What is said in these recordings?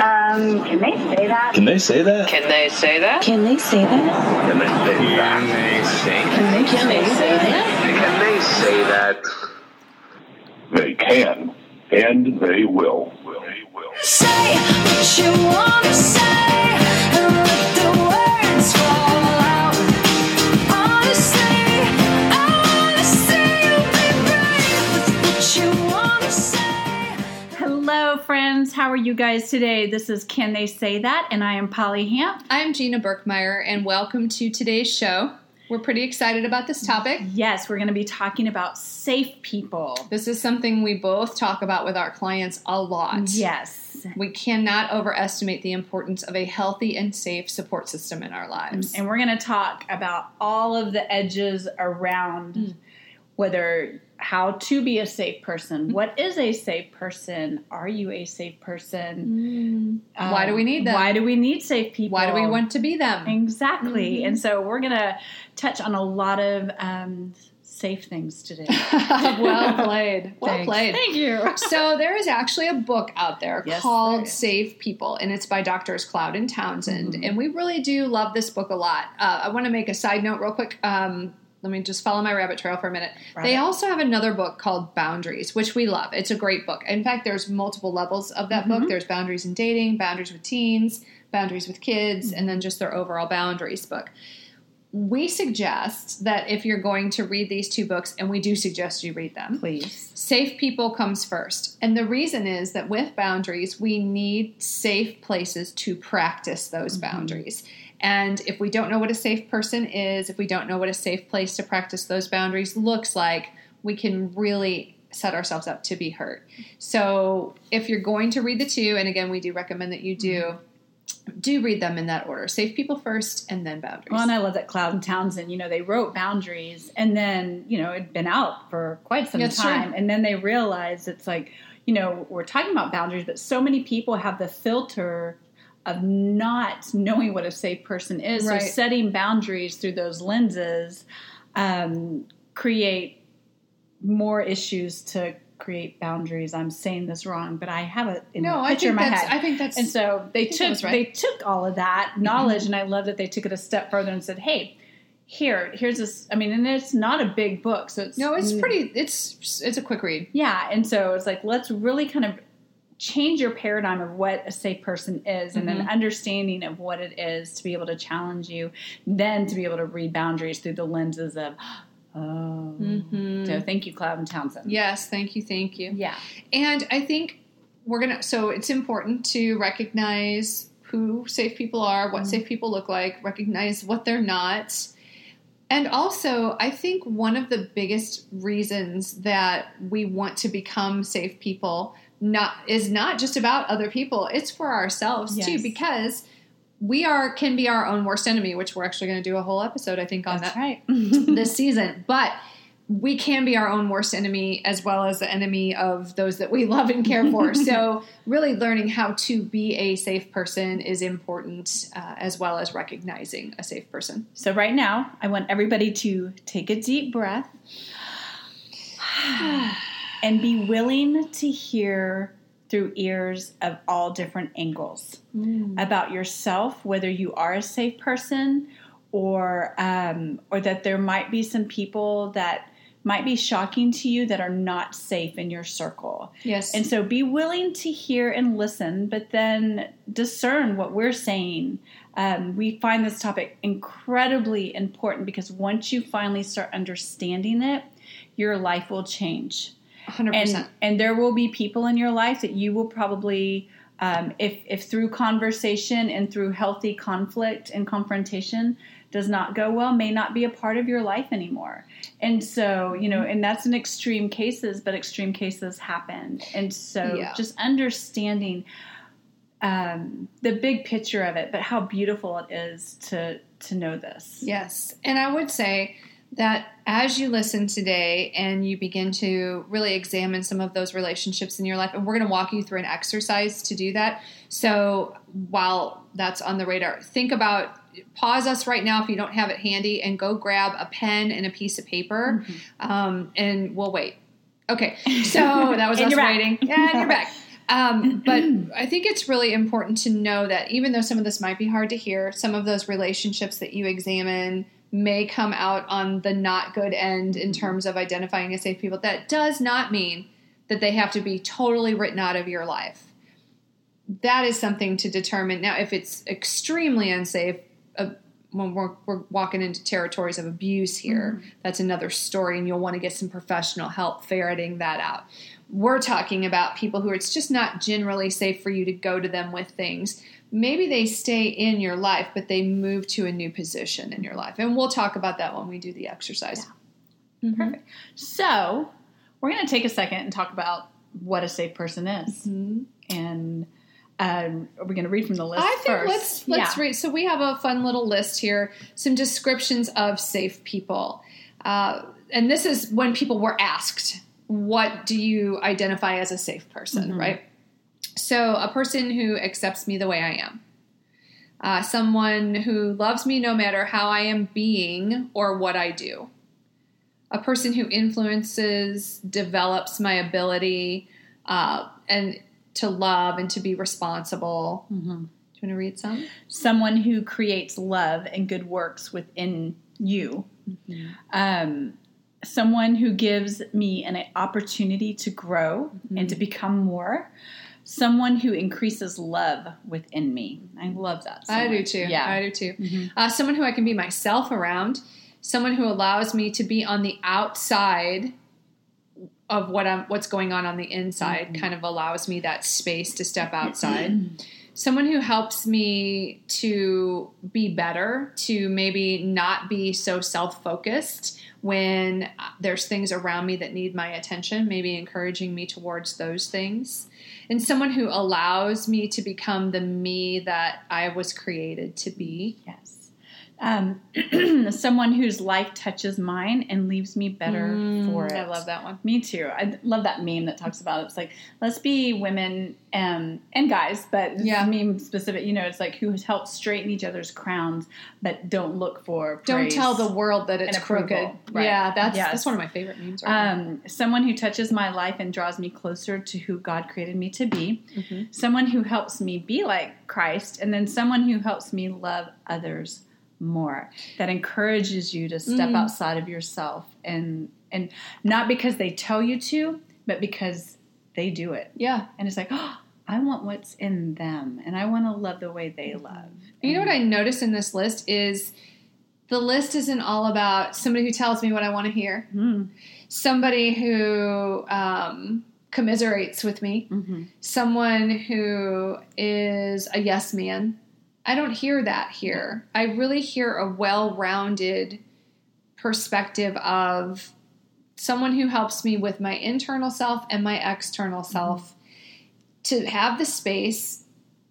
Um, can they say that? Can they say that? Can they say that? Can they say that? Can they say that? Can they, can they say that? Can they say that? They can, and they will. They will. Say what you wanna say How are you guys today? This is Can They Say That? And I am Polly Hamp. I'm Gina Berkmeyer, and welcome to today's show. We're pretty excited about this topic. Yes, we're going to be talking about safe people. This is something we both talk about with our clients a lot. Yes. We cannot overestimate the importance of a healthy and safe support system in our lives. And we're going to talk about all of the edges around Mm. whether how to be a safe person. Mm. What is a safe person? Are you a safe person? Mm. Why do we need them? Why do we need safe people? Why do we want to be them? Exactly. Mm-hmm. And so we're going to touch on a lot of um, safe things today. well played. Well Thanks. played. Thank you. So there is actually a book out there Yes, called. Safe People, and it's by Doctors Cloud and Townsend. Mm-hmm. And we really do love this book a lot. Uh, I want to make a side note real quick. Um, let me just follow my rabbit trail for a minute. They also have another book called Boundaries, which we love. It's a great book. In fact, there's multiple levels of that Mm-hmm. book. There's boundaries in dating, boundaries with teens, boundaries with kids, Mm-hmm. and then just their overall boundaries book we suggest that if you're going to read these two books, and we do suggest you read them, Please. safe people comes first. And the reason is that with boundaries, we need safe places to practice those boundaries. And if we don't know what a safe person is, if we don't know what a safe place to practice those boundaries looks like, we can really set ourselves up to be hurt. So if you're going to read the two, and again, we do recommend that you do. Mm-hmm. Do read them in that order. Safe people first, and then boundaries. Well, and I love that Cloud and Townsend, you know, they wrote boundaries and then, you know, it'd been out for quite some That's time. true. And then they realized it's like, you know, we're talking about boundaries, but so many people have the filter of not knowing what a safe person is. Right. So setting boundaries through those lenses um, create more issues to create boundaries. I'm saying this wrong, but I have it in no, picture think in my that's. head. I think that's. And so they took right. they took all of that knowledge, and I love that they took it a step further and said, "Hey, here, here's this." I mean, and it's not a big book, so it's No, it's pretty. It's it's a quick read. Yeah, and so it's like let's really kind of change your paradigm of what a safe person is, and Mm-hmm. an understanding of what it is to be able to challenge you, then to be able to read boundaries through the lenses of, oh. So thank you, Cloud and Townsend. Yes, thank you, thank you. yeah, And I think we're gonna. So it's important to recognize who safe people are, what safe people look like, recognize what they're not. And also, I think one of the biggest reasons that we want to become safe people not is not just about other people; it's for ourselves too, because we are can be our own worst enemy. Which we're actually going to do a whole episode, I think, on that's that right. this season. But we can be our own worst enemy as well as the enemy of those that we love and care for. so, really learning how to be a safe person is important, uh, as well as recognizing a safe person. So, right now, I want everybody to take a deep breath and be willing to hear through ears of all different angles about yourself, whether you are a safe person or um, or that there might be some people that might be shocking to you that are not safe in your circle. Yes. And so be willing to hear and listen, but then discern what we're saying. Um, we find this topic incredibly important because once you finally start understanding it, your life will change. 100%. And, and there will be people in your life that you will probably, um, if, if through conversation and through healthy conflict and confrontation does not go well, may not be a part of your life anymore. And so, you know, and that's in extreme cases, but extreme cases happen. And so Yeah. just understanding um, the big picture of it, but how beautiful it is to to know this. Yes. And I would say that as you listen today and you begin to really examine some of those relationships in your life, and we're going to walk you through an exercise to do that. So while that's on the radar, think about pause us right now if you don't have it handy and go grab a pen and a piece of paper um, and we'll wait. Okay. So that was us waiting. And you're back. Um, but I think it's really important to know that even though some of this might be hard to hear, some of those relationships that you examine may come out on the not good end in terms of identifying as safe people. That does not mean that they have to be totally written out of your life. That is something to determine. Now, if it's extremely unsafe, uh, when we're, we're walking into territories of abuse here, mm-hmm. that's another story, and you'll want to get some professional help ferreting that out. We're talking about people who it's just not generally safe for you to go to them with things. Maybe they stay in your life, but they move to a new position in your life. And we'll talk about that when we do the exercise. Mm-hmm. Perfect. So, we're going to take a second and talk about what a safe person is. Mm-hmm. And um, are we going to read from the list I think first? let's let's Yeah. read. So we have a fun little list here. Some descriptions of safe people, uh, and this is when people were asked, "What do you identify as a safe person?" Right. So a person who accepts me the way I am. Uh, someone who loves me no matter how I am being or what I do. A person who influences, develops my ability, uh, and to love and to be responsible. Do you want to read some? Someone who creates love and good works within you. Um, someone who gives me an opportunity to grow and to become more. Someone who increases love within me. I love that. so I do too. Yeah. I do too. Uh, someone who I can be myself around. Someone who allows me to be on the outside of what I'm, what's going on on the inside. Mm-hmm. Kind of allows me that space to step mm-hmm. outside. someone who helps me to be better, to maybe not be so self focused when there's things around me that need my attention, maybe encouraging me towards those things. And someone who allows me to become the me that I was created to be. Yes. Um, someone whose life touches mine and leaves me better for it. Mm, I love that one. Me too. I love that meme that talks about it. It's like let's be women um, and guys, but Yeah. meme specific. You know, it's like who help straighten each other's crowns, but don't look for. Don't tell the world that it's crooked. Right. Yeah, that's Yes. that's one of my favorite memes. Right now. Um, someone who touches my life and draws me closer to who God created me to be. Mm-hmm. Someone who helps me be like Christ, and then someone who helps me love others more. That encourages you to step Mm. outside of yourself and and not because they tell you to, but because they do it. Yeah. And it's like, oh, I want what's in them, and I want to love the way they love. You know what I notice in this list is the list isn't all about somebody who tells me what I want to hear, Mm. somebody who um, commiserates with me, Mm-hmm. someone who is a yes man. I don't hear that here. I really hear a well rounded perspective of someone who helps me with my internal self and my external mm-hmm. self to have the space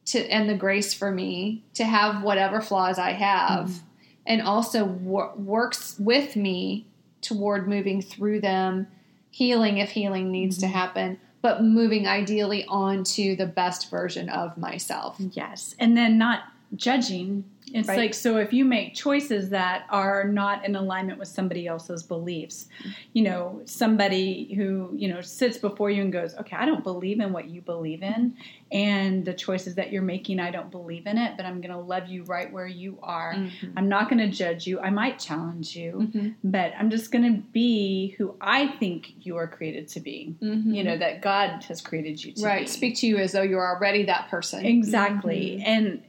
to and the grace for me to have whatever flaws I have mm-hmm. and also wor- works with me toward moving through them healing if healing needs to mm-hmm. happen but moving ideally on to the best version of myself. Yes, and then not judging. It's Right. like so if you make choices that are not in alignment with somebody else's beliefs, you know, somebody who, you know, sits before you and goes, "Okay, I don't believe in what you believe in, and the choices that you're making, I don't believe in it, but I'm going to love you right where you are. Mm-hmm. I'm not going to judge you. I might challenge you, mm-hmm. but I'm just going to be who I think you are created to be. Mm-hmm. You know, that God has created you to right be. speak to you as though you're already that person Exactly, and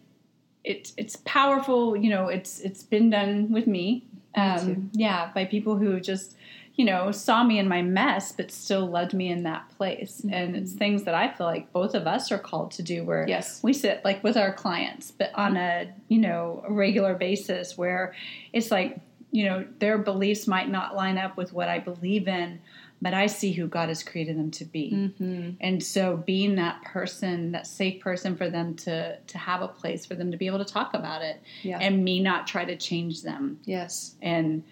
it's it's powerful. You know, it's it's been done with me. Um, yeah, by people who just you know saw me in my mess, but still loved me in that place. And it's things that I feel like both of us are called to do. Where Yes. we sit like with our clients, but on a you know a regular basis, where it's like you know their beliefs might not line up with what I believe in. But I see who God has created them to be, Mm-hmm. and so being that person, that safe person for them to to have a place for them to be able to talk about it, Yeah. and me not try to change them, yes and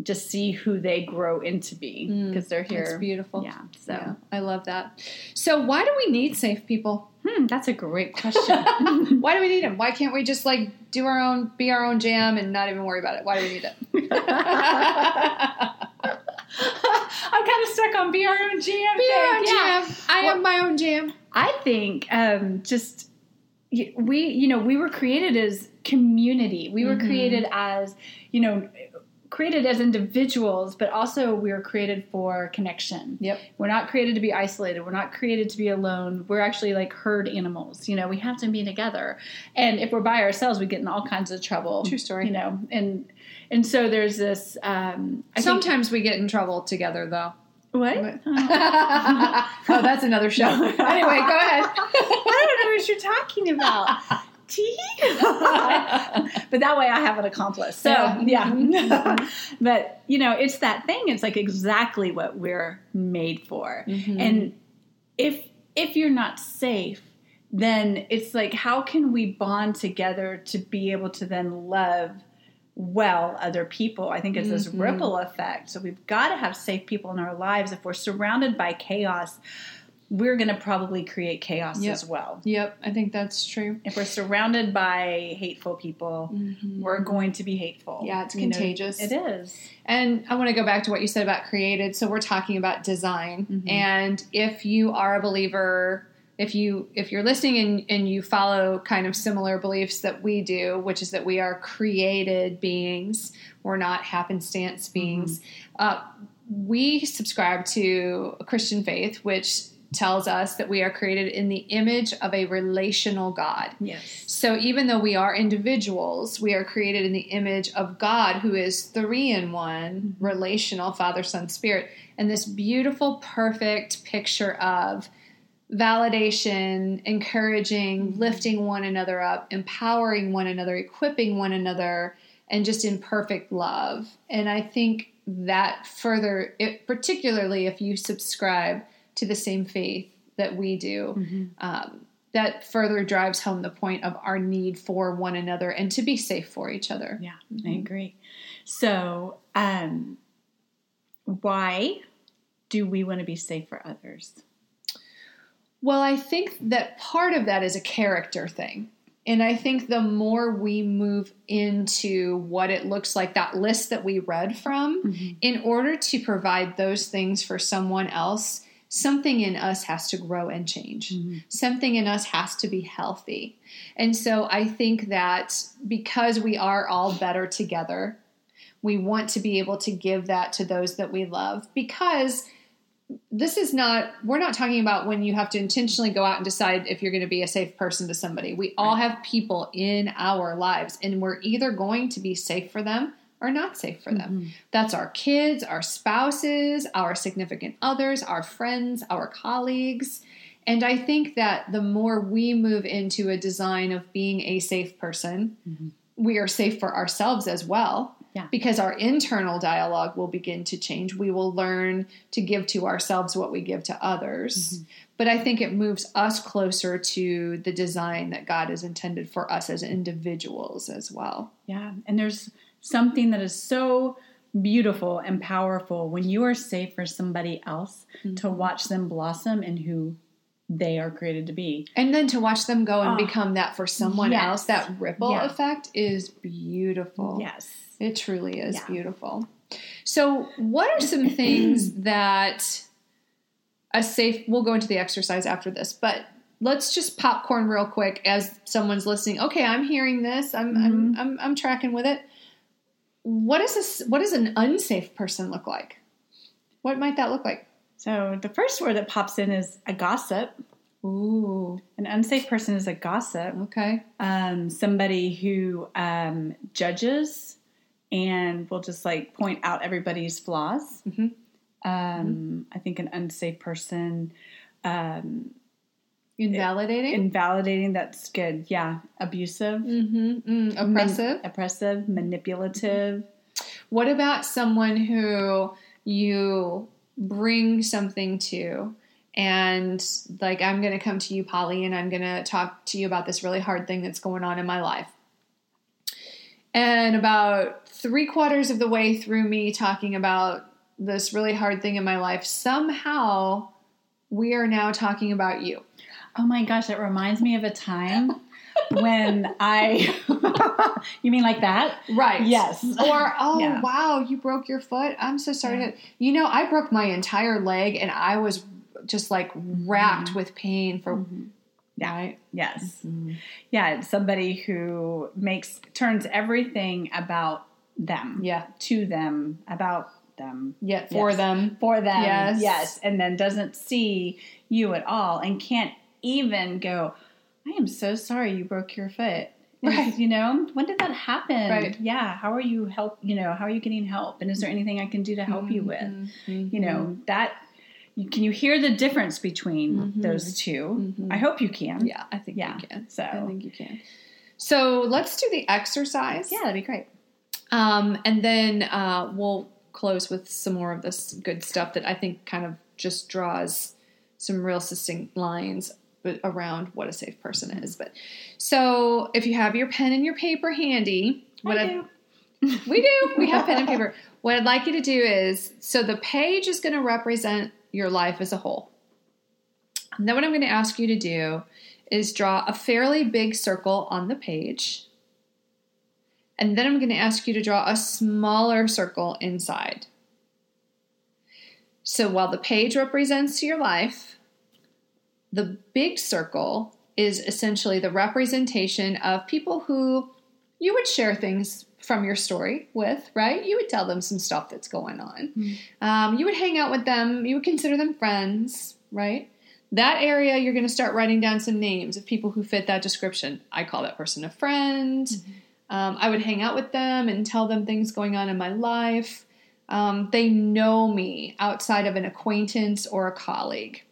just see who they grow into be because they're here. It's beautiful Yeah. So yeah, i love that so why do we need safe people hmm, that's a great question. why do we need them why can't we just like do our own be our own jam and not even worry about it why do we need it I'm kind of stuck on be our own jam. Be our own jam. I Well- am my own jam. I think um, just we, you know, we were created as community. We were Mhm. created as, you know, created as individuals, but also we're created for connection. Yep. We're not created to be isolated. We're not created to be alone. We're actually like herd animals. You know, we have to be together. And if we're by ourselves, we get in all kinds of trouble. True story. You know, and and so there's this. Um, I think- Sometimes we get in trouble together, though. what? oh, that's another show. anyway, go ahead. I don't know what you're talking about. But that way I have an accomplice. So, Yeah. yeah. but, you know, it's that thing. It's like exactly what we're made for. Mm-hmm. And if if you're not safe, then it's like how can we bond together to be able to then love well other people? I think it's this Mhm. ripple effect. So we've got to have safe people in our lives. If we're surrounded by chaos, we're going to probably create chaos Yep. as well. Yep, I think that's true. If we're surrounded by hateful people, we're going to be hateful. Yeah, it's You know, contagious. it is. And I want to go back to what you said about created. So we're talking about design. Mhm. And if you are a believer, if you if you're listening and, and you follow kind of similar beliefs that we do, which is that we are created beings, we're not happenstance beings. Uh, we subscribe to a Christian faith, which tells us that we are created in the image of a relational God. Yes. So even though we are individuals, we are created in the image of God, who is three in one, relational, Father, Son, Spirit, and this beautiful, perfect picture of validation, encouraging, mm-hmm. lifting one another up, empowering one another, equipping one another, and just in perfect love. And I think that further, it, particularly if you subscribe to the same faith that we do, um, that further drives home the point of our need for one another and to be safe for each other. Yeah, I agree. So, um, why do we want to be safe for others? Well, I think that part of that is a character thing. And I think the more we move into what it looks like, that list that we read from, in order to provide those things for someone else, something in us has to grow and change. Mm-hmm. Something in us has to be healthy. And so I think that because we are all better together, we want to be able to give that to those that we love because this is not we're not talking about when you have to intentionally go out and decide if you're going to be a safe person to somebody we all have people in our lives and we're either going to be safe for them or not safe for them mm-hmm. that's our kids our spouses our significant others our friends our colleagues and i think that the more we move into a design of being a safe person mm-hmm. we are safe for ourselves as well Yeah. because our internal dialogue will begin to change. We will learn to give to ourselves what we give to others. Mm-hmm. But I think it moves us closer to the design that God has intended for us as individuals as well. Yeah, and there's something that is so beautiful and powerful when you are safe for somebody else mm-hmm. to watch them blossom in who they are created to be. And then to watch them go and Oh. become that for someone Yes. else, that ripple Yeah. effect is beautiful. Yes. It truly is Yeah. beautiful. So, what are some things that a safe, we'll go into the exercise after this, but let's just popcorn real quick as someone's listening. Okay, I'm hearing this. I'm, I'm, mm-hmm. I'm, I'm tracking with it. What is this? What does an unsafe person look like? What might that look like? So the first word that pops in is a gossip. Ooh, An unsafe person is a gossip. okay. Um, somebody who um, judges and will just like point out everybody's flaws. Mhm. Um, I think an unsafe person um, Invalidating. invalidating that's good yeah abusive mm-hmm. Mm, oppressive. man- oppressive manipulative What about someone who you bring something to and like I'm going to come to you Polly and I'm going to talk to you about this really hard thing that's going on in my life. And about 3 quarters of the way through me talking about this really hard thing in my life, somehow we are now talking about you. Oh my gosh it reminds me of a time when I, you mean like that? Right. Yes. Or, oh, Yeah. wow, you broke your foot. I'm so sorry. to You know, I broke my entire leg and I was just like racked mm-hmm. with pain for. Mm-hmm. Yeah. Right. Yes. Mm-hmm. Yeah, it's somebody who makes turns everything about them. Yeah. To them, about them. Yeah. For Yes. them. For them. Yes. Yes. And then doesn't see you at all and can't even go, I am so sorry you broke your foot. Right. You know, when did that happen? Right. Yeah. How are you help you know, how are you getting help? And is there anything I can do to help you with? Mm-hmm. You know, that can you hear the difference between those 2 I hope you can. Mm-hmm. Yeah, I think Yeah. you can. So- I think you can. So let's do the exercise. Yeah, that'd be great. Um, and then uh, we'll close with some more of this good stuff that I think kind of just draws some real succinct lines but around what a safe person is. But so if you have your pen and your paper handy, what I do. we do. We have pen and paper. What I'd like you to do is so the page is going to represent your life as a whole. And then what I'm going to ask you to do is draw a fairly big circle on the page. And then I'm going to ask you to draw a smaller circle inside. So while the page represents your life, the big circle is essentially the representation of people who you would share things from your story with, right? You would tell them some stuff that's going on. Um, you would hang out with them. You would consider them friends, right? That area, you're going to start writing down some names of people who fit that description. I call that person a friend. Um, I would hang out with them and tell them things going on in my life. Um, they know me outside of an acquaintance or a colleague.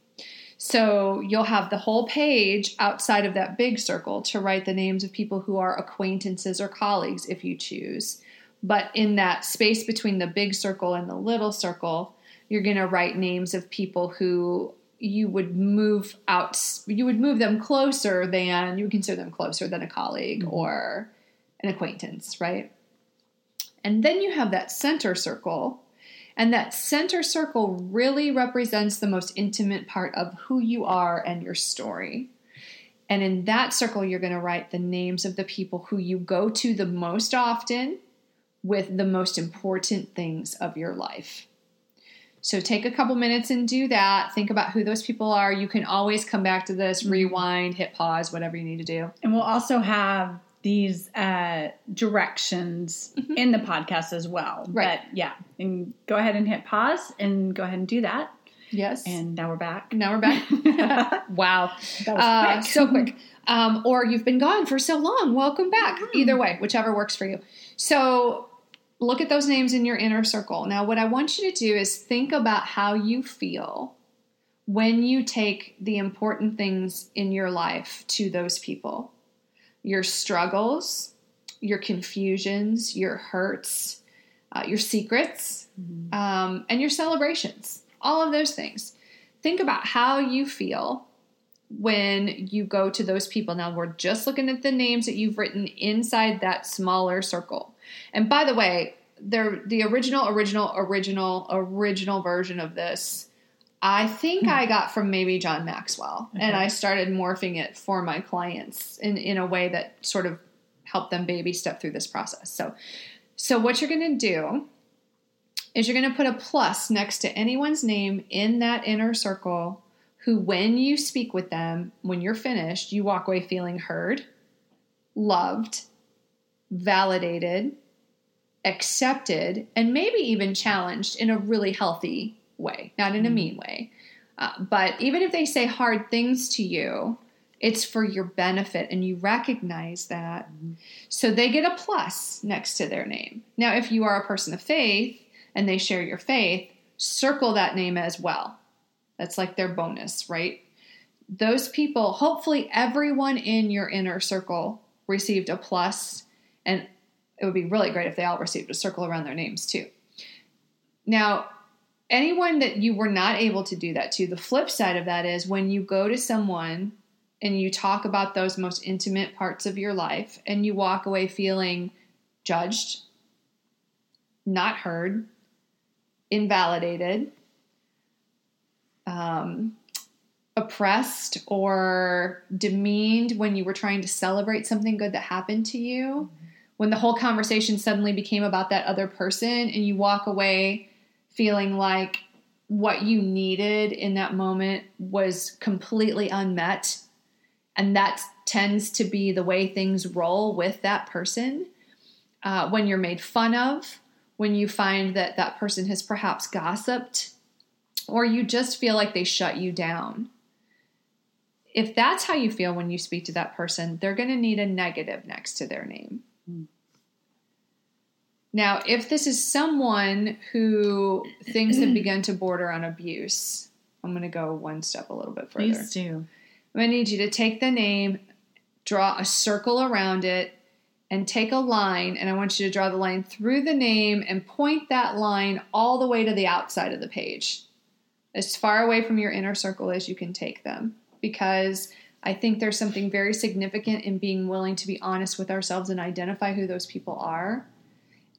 So you'll have the whole page outside of that big circle to write the names of people who are acquaintances or colleagues if you choose. But in that space between the big circle and the little circle, you're going to write names of people who you would move out, you would move them closer than, you would consider them closer than a colleague mm-hmm. or an acquaintance, right? And then you have that center circle. And that center circle really represents the most intimate part of who you are and your story. And in that circle, you're going to write the names of the people who you go to the most often with the most important things of your life. So take a couple minutes and do that. Think about who those people are. You can always come back to this, mm-hmm. rewind, hit pause, whatever you need to do. And we'll also have these uh, directions in the podcast as well. Mm-hmm. Right. But yeah, and go ahead and hit pause and go ahead and do that. Yes. And now we're back. now we're back. wow. That was Uh, quick. so quick. Um, or you've been gone for so long. Welcome back. Either way, whichever works for you. So look at those names in your inner circle. Now, what I want you to do is think about how you feel when you take the important things in your life to those people your struggles, your confusions, your hurts, uh, your secrets, um, and your celebrations. All of those things. Think about how you feel when you go to those people. Now, we're just looking at the names that you've written inside that smaller circle. And by the way, they're the original, original, original, original version of this. I think hmm. I got from maybe John Maxwell, and I started morphing it for my clients in, in a way that sort of helped them baby step through this process. So, so what you're going to do is you're going to put a plus next to anyone's name in that inner circle who, when you speak with them, when you're finished, you walk away feeling heard, loved, validated, accepted, and maybe even challenged in a really healthy way, not in a mean way. Uh, but even if they say hard things to you, it's for your benefit and you recognize that. So they get a plus next to their name. Now, if you are a person of faith and they share your faith, circle that name as well. That's like their bonus, right? Those people, hopefully, everyone in your inner circle received a plus, and it would be really great if they all received a circle around their names too. Now, anyone that you were not able to do that to, the flip side of that is when you go to someone and you talk about those most intimate parts of your life and you walk away feeling judged, not heard, invalidated, um, oppressed or demeaned when you were trying to celebrate something good that happened to you. When the whole conversation suddenly became about that other person and you walk away feeling like what you needed in that moment was completely unmet. And that tends to be the way things roll with that person. Uh, when you're made fun of, when you find that that person has perhaps gossiped, or you just feel like they shut you down. If that's how you feel when you speak to that person, they're going to need a negative next to their name. Now, if this is someone who things have begun to border on abuse, I'm going to go one step a little bit further. Please do. I'm going to need you to take the name, draw a circle around it, and take a line. And I want you to draw the line through the name and point that line all the way to the outside of the page, as far away from your inner circle as you can take them. Because I think there's something very significant in being willing to be honest with ourselves and identify who those people are.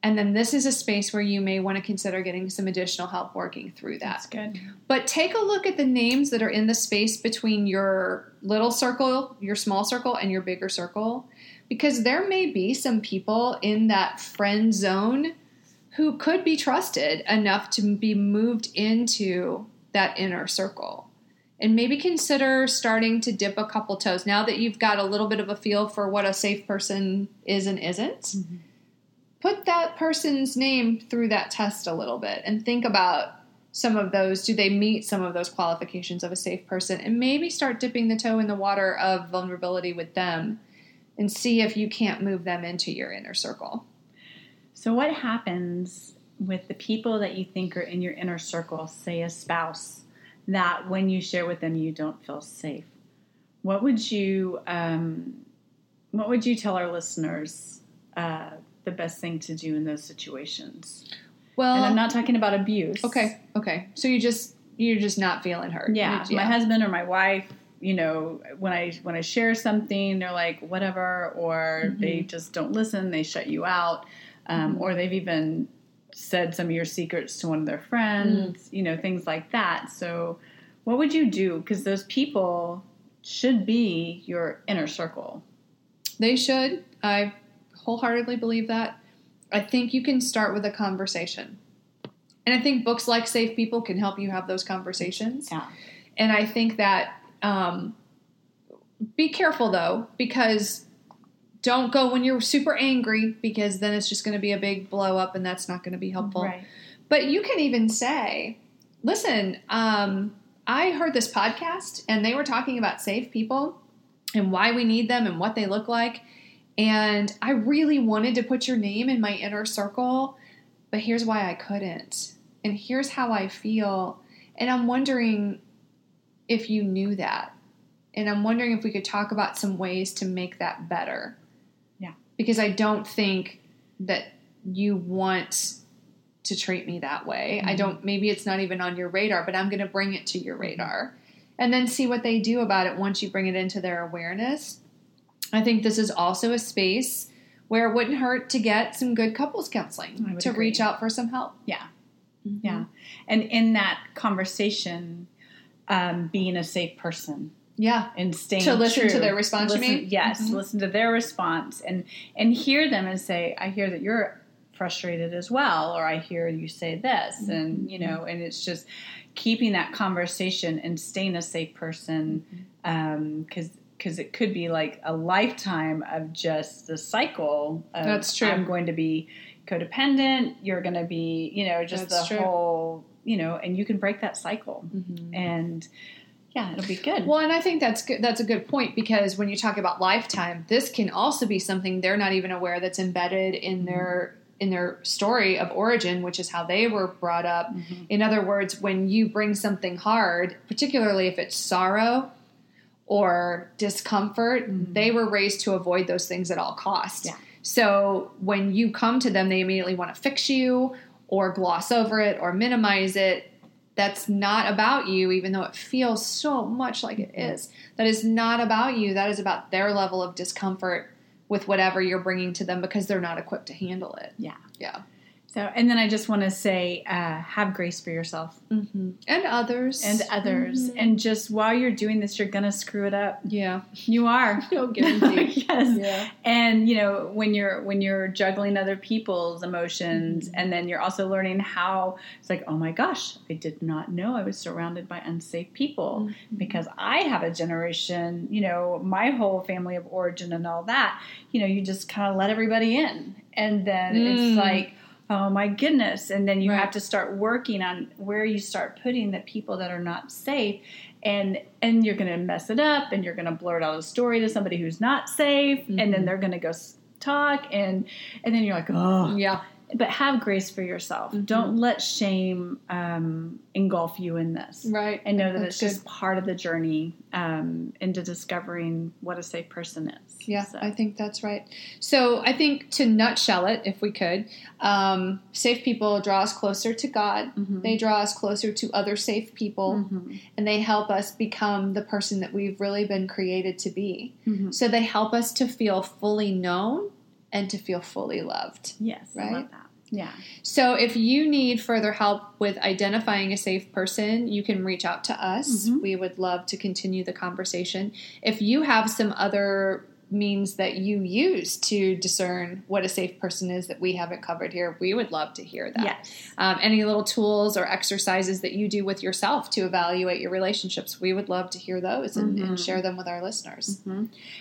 And then this is a space where you may want to consider getting some additional help working through that. That's good. But take a look at the names that are in the space between your little circle, your small circle, and your bigger circle, because there may be some people in that friend zone who could be trusted enough to be moved into that inner circle. And maybe consider starting to dip a couple toes now that you've got a little bit of a feel for what a safe person is and isn't mm-hmm. Put that person's name through that test a little bit and think about some of those. Do they meet some of those qualifications of a safe person? And maybe start dipping the toe in the water of vulnerability with them and see if you can't move them into your inner circle. So, what happens with the people that you think are in your inner circle, say a spouse, that when you share with them you don't feel safe? What would you um, What would you tell our listeners uh, the best thing to do in those situations? Well, and I'm not talking about abuse. okay. Okay. So you just you're just not feeling hurt. Yeah, You- my husband or my wife, you know, when I when I share something, they're like whatever, or mm-hmm. they just don't listen. They shut you out, um, mm-hmm. or they've even said some of your secrets to one of their friends. Mm. You know, things like that. So, what would you do? Because those people should be your inner circle. They should. I wholeheartedly believe that. I think you can start with a conversation. And I think books like Safe People can help you have those conversations. Yeah. And I think that um, be careful though, because don't go when you're super angry, because then it's just going to be a big blow up and that's not going to be helpful. Right. But you can even say, listen, um, I heard this podcast and they were talking about safe people and why we need them and what they look like. And I really wanted to put your name in my inner circle, but here's why I couldn't. And here's how I feel. And I'm wondering if you knew that. And I'm wondering if we could talk about some ways to make that better. Yeah. Because I don't think that you want to treat me that way. I mm-hmm. don't, maybe it's not even on your radar, but I'm going to bring it to your mm-hmm. radar and then see what they do about it once you bring it into their awareness. I think this is also a space where it wouldn't hurt to get some good couples counseling to agree. reach out for some help. Yeah. Yeah. And in that conversation, um, being a safe person. Yeah. and staying To listen true. to their response, you Listen- mean? Yes, Mhm. listen to their response and and hear them and say, "I hear that you're frustrated as well," or "I hear you say this," Mm-hmm. and you know, and it's just keeping that conversation and staying a safe person Mm-hmm. because. Because it could be like a lifetime of just the cycle. Of, That's true. I'm going to be codependent. You're going to be, you know, just That's the true. whole, you know, and you can break that cycle, mm-hmm. and yeah, it'll be good. Well, and I think that's good. That's a good point because when you talk about lifetime, this can also be something they're not even aware that's embedded in mm-hmm. their in their story of origin, which is how they were brought up. Mm-hmm. In other words, when you bring something hard, particularly if it's sorrow or discomfort, mm-hmm. they were raised to avoid those things at all costs. Yeah. So when you come to them, they immediately want to fix you or gloss over it or minimize it. That's not about you, even though it feels so much like it is. That is not about you. That is about their level of discomfort with whatever you're bringing to them because they're not equipped to handle it. yeah. Yeah. So, and then I just want to say, uh, have grace for yourself Mm-hmm. And others. and others. And just while you're doing this, you're gonna screw it up. yeah. You are. No guarantee. yes. Yeah. And you know when you're when you're juggling other people's emotions, Mm-hmm. and then you're also learning how it's like, oh my gosh, I did not know I was surrounded by unsafe people Mm-hmm. because I have a generation, you know, my whole family of origin and all that. You know, you just kind of let everybody in, and then Mm. it's like. Oh my goodness. And then you Right. have to start working on where you start putting the people that are not safe and and you're going to mess it up and you're going to blurt out a story to somebody who's not safe and Mm-hmm. then they're going to go talk and and then you're like oh Yeah. But have grace for yourself Mm-hmm. don't let shame um, engulf you in this Right. and know that That's it's just part of the journey um, into discovering what a safe person is Yeah, So- I think that's right. So I think to nutshell it, if we could, um, safe people draw us closer to God. Mm-hmm. They draw us closer to other safe people, Mhm. and they help us become the person that we've really been created to be. Mhm. So they help us to feel fully known and to feel fully loved. yes I Right? love that yeah So if you need further help with identifying a safe person, you can reach out to us. Mhm. We would love to continue the conversation. If you have some other means that you use to discern what a safe person is that we haven't covered here, we would love to hear that. yes Um, any little tools or exercises that you do with yourself to evaluate your relationships, we would love to hear those and, and Mhm. share them with our listeners.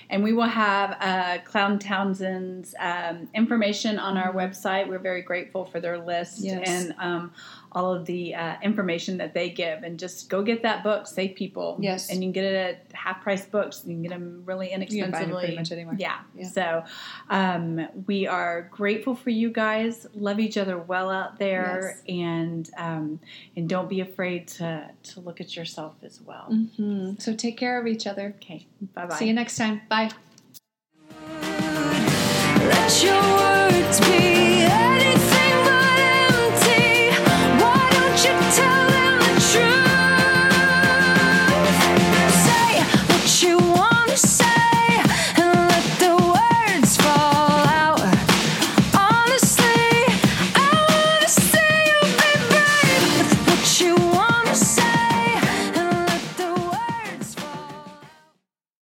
And we will have uh, Cloud Townsend's um, information on our website. We're very grateful for their list Yes. and um, all of the uh, information that they give. And just go get that book, Safe People. Yes. And you can get it at half price books. You can get them really You can find 'em inexpensively. pretty much anywhere. Yeah. Yeah. So um, we are grateful for you guys. Love each other well out there. Yes. And um, and don't be afraid to, to look at yourself as well. hmm So take care of each other. Okay. Bye bye. See you next time. Bye. Let your